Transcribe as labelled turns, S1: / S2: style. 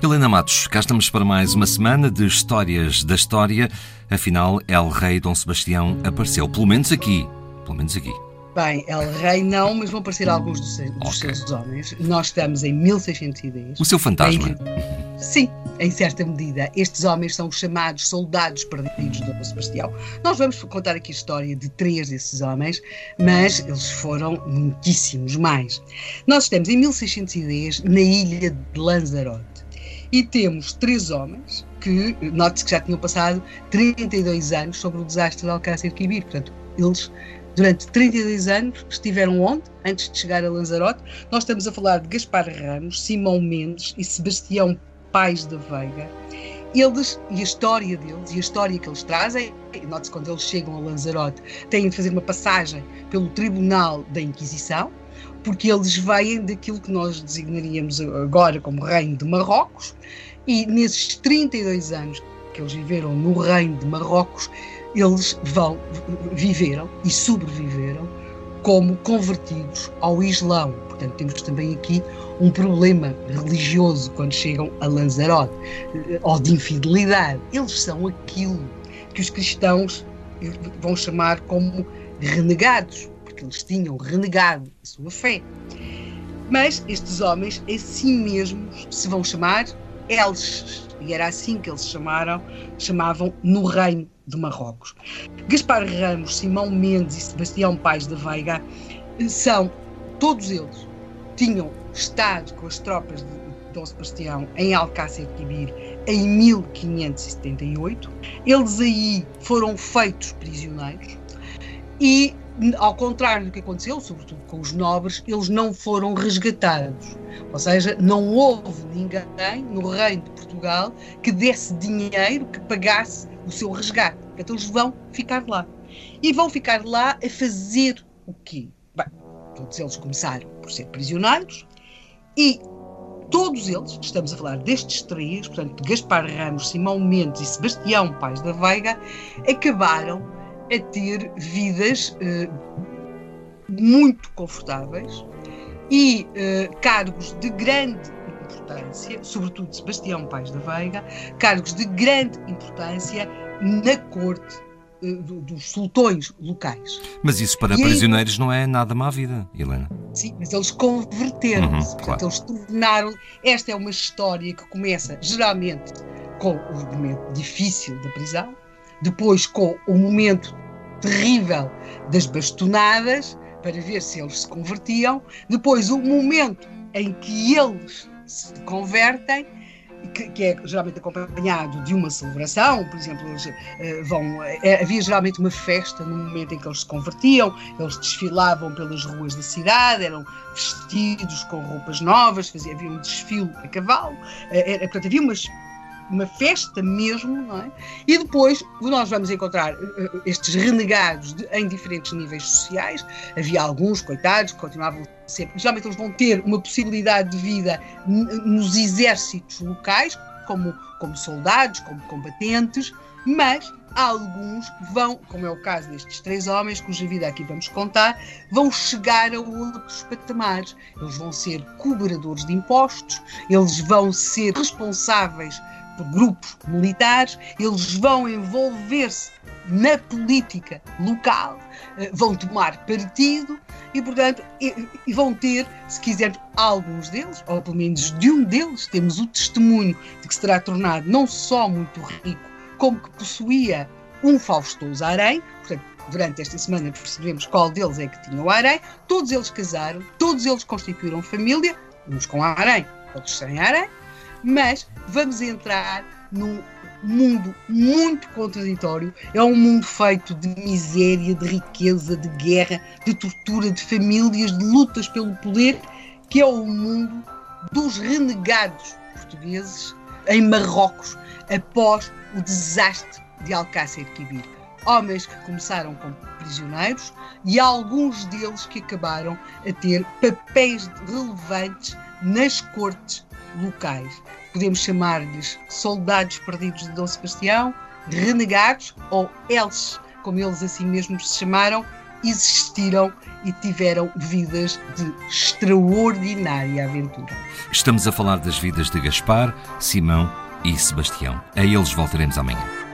S1: Helena Matos, cá estamos para mais uma semana de histórias da história. Afinal, El Rei Dom Sebastião apareceu, pelo menos aqui. Pelo menos aqui.
S2: Bem, El Rei não, mas vão aparecer alguns dos, seus, dos okay. seus homens. Nós estamos em 1610.
S1: O seu fantasma.
S2: Em, sim, em certa medida. Estes homens são os chamados soldados perdidos Dom Sebastião. Nós vamos contar aqui a história de três desses homens, mas eles foram muitíssimos mais. Nós estamos em 1610 na ilha de Lanzarote e temos três homens que, note-se que já tinham passado 32 anos sobre o desastre de Alcácer Quibir. Portanto, eles, durante 32 anos, estiveram onde? Antes de chegar a Lanzarote. Nós estamos a falar de Gaspar Ramos, Simão Mendes e Sebastião Pais da Veiga. Eles, e a história deles, e a história que eles trazem, note-se quando eles chegam a Lanzarote, têm de fazer uma passagem pelo Tribunal da Inquisição, porque eles vêm daquilo que nós designaríamos agora como Reino de Marrocos, e nesses 32 anos que eles viveram no Reino de Marrocos, eles vão, viveram e sobreviveram como convertidos ao Islão. Portanto, temos também aqui um problema religioso quando chegam a Lanzarote, ou de infidelidade. Eles são aquilo que os cristãos vão chamar como renegados, porque eles tinham renegado a sua fé. Mas estes homens, assim mesmos, se vão chamar Elches, e era assim que eles chamaram, chamavam no Reino de Marrocos. Gaspar Ramos, Simão Mendes e Sebastião Pais da Veiga são, todos eles, tinham estado com as tropas de Dom Sebastião em Alcácer Quibir em 1578. Eles aí foram feitos prisioneiros e ao contrário do que aconteceu, sobretudo com os nobres, eles não foram resgatados. Ou seja, não houve ninguém no reino de Portugal que desse dinheiro, que pagasse o seu resgate. Então eles vão ficar lá. E vão ficar lá a fazer o quê? Bem, todos eles começaram por ser prisioneiros e todos eles, estamos a falar destes três, portanto, Gaspar Ramos, Simão Mendes e Sebastião Pais da Veiga, acabaram a ter vidas uh, muito confortáveis e uh, cargos de grande importância, sobretudo Sebastião Pais da Veiga, cargos de grande importância na corte do, dos sultões locais.
S1: Mas isso para e prisioneiros aí, não é nada má vida, Helena.
S2: Sim, mas eles converteram-se, uhum, portanto, claro. eles tornaram. Esta é uma história que começa geralmente com o momento difícil da prisão, depois com o momento terrível das bastonadas, para ver se eles se convertiam, depois o momento em que eles se convertem, que, que, é geralmente acompanhado de uma celebração, por exemplo, eles uh, vão. Uh, havia geralmente uma festa no momento em que eles se convertiam, eles desfilavam pelas ruas da cidade, eram vestidos com roupas novas, fazia, havia um desfile a cavalo, uh, era, portanto, havia umas uma festa mesmo, não é? E depois nós vamos encontrar uh, estes renegados de, em diferentes níveis sociais. Havia alguns, coitados, que continuavam sempre. Geralmente eles vão ter uma possibilidade de vida nos exércitos locais, como, como soldados, como combatentes, mas alguns vão, como é o caso destes três homens, cuja vida aqui vamos contar, vão chegar a outros patamares. Eles vão ser cobradores de impostos, eles vão ser responsáveis grupos militares, eles vão envolver-se na política local, eh, vão tomar partido e, portanto, e, vão ter, se quisermos, alguns deles, ou pelo menos de um deles, temos o testemunho de que se terá tornado não só muito rico, como que possuía um faustoso harém, portanto, durante esta semana percebemos qual deles é que tinha o harém, todos eles casaram, todos eles constituíram família, uns com harém, outros sem harém, mas vamos entrar num mundo muito contraditório. É um mundo feito de miséria, de riqueza, de guerra, de tortura, de famílias, de lutas pelo poder, que é o mundo dos renegados portugueses em Marrocos após o desastre de Alcácer Quibir. Homens que começaram como prisioneiros e alguns deles que acabaram a ter papéis relevantes nas cortes locais. Podemos chamar-lhes soldados perdidos de Dom Sebastião, renegados ou eles, como eles assim mesmo se chamaram, existiram e tiveram vidas de extraordinária aventura.
S1: Estamos a falar das vidas de Gaspar, Simão e Sebastião. A eles voltaremos amanhã.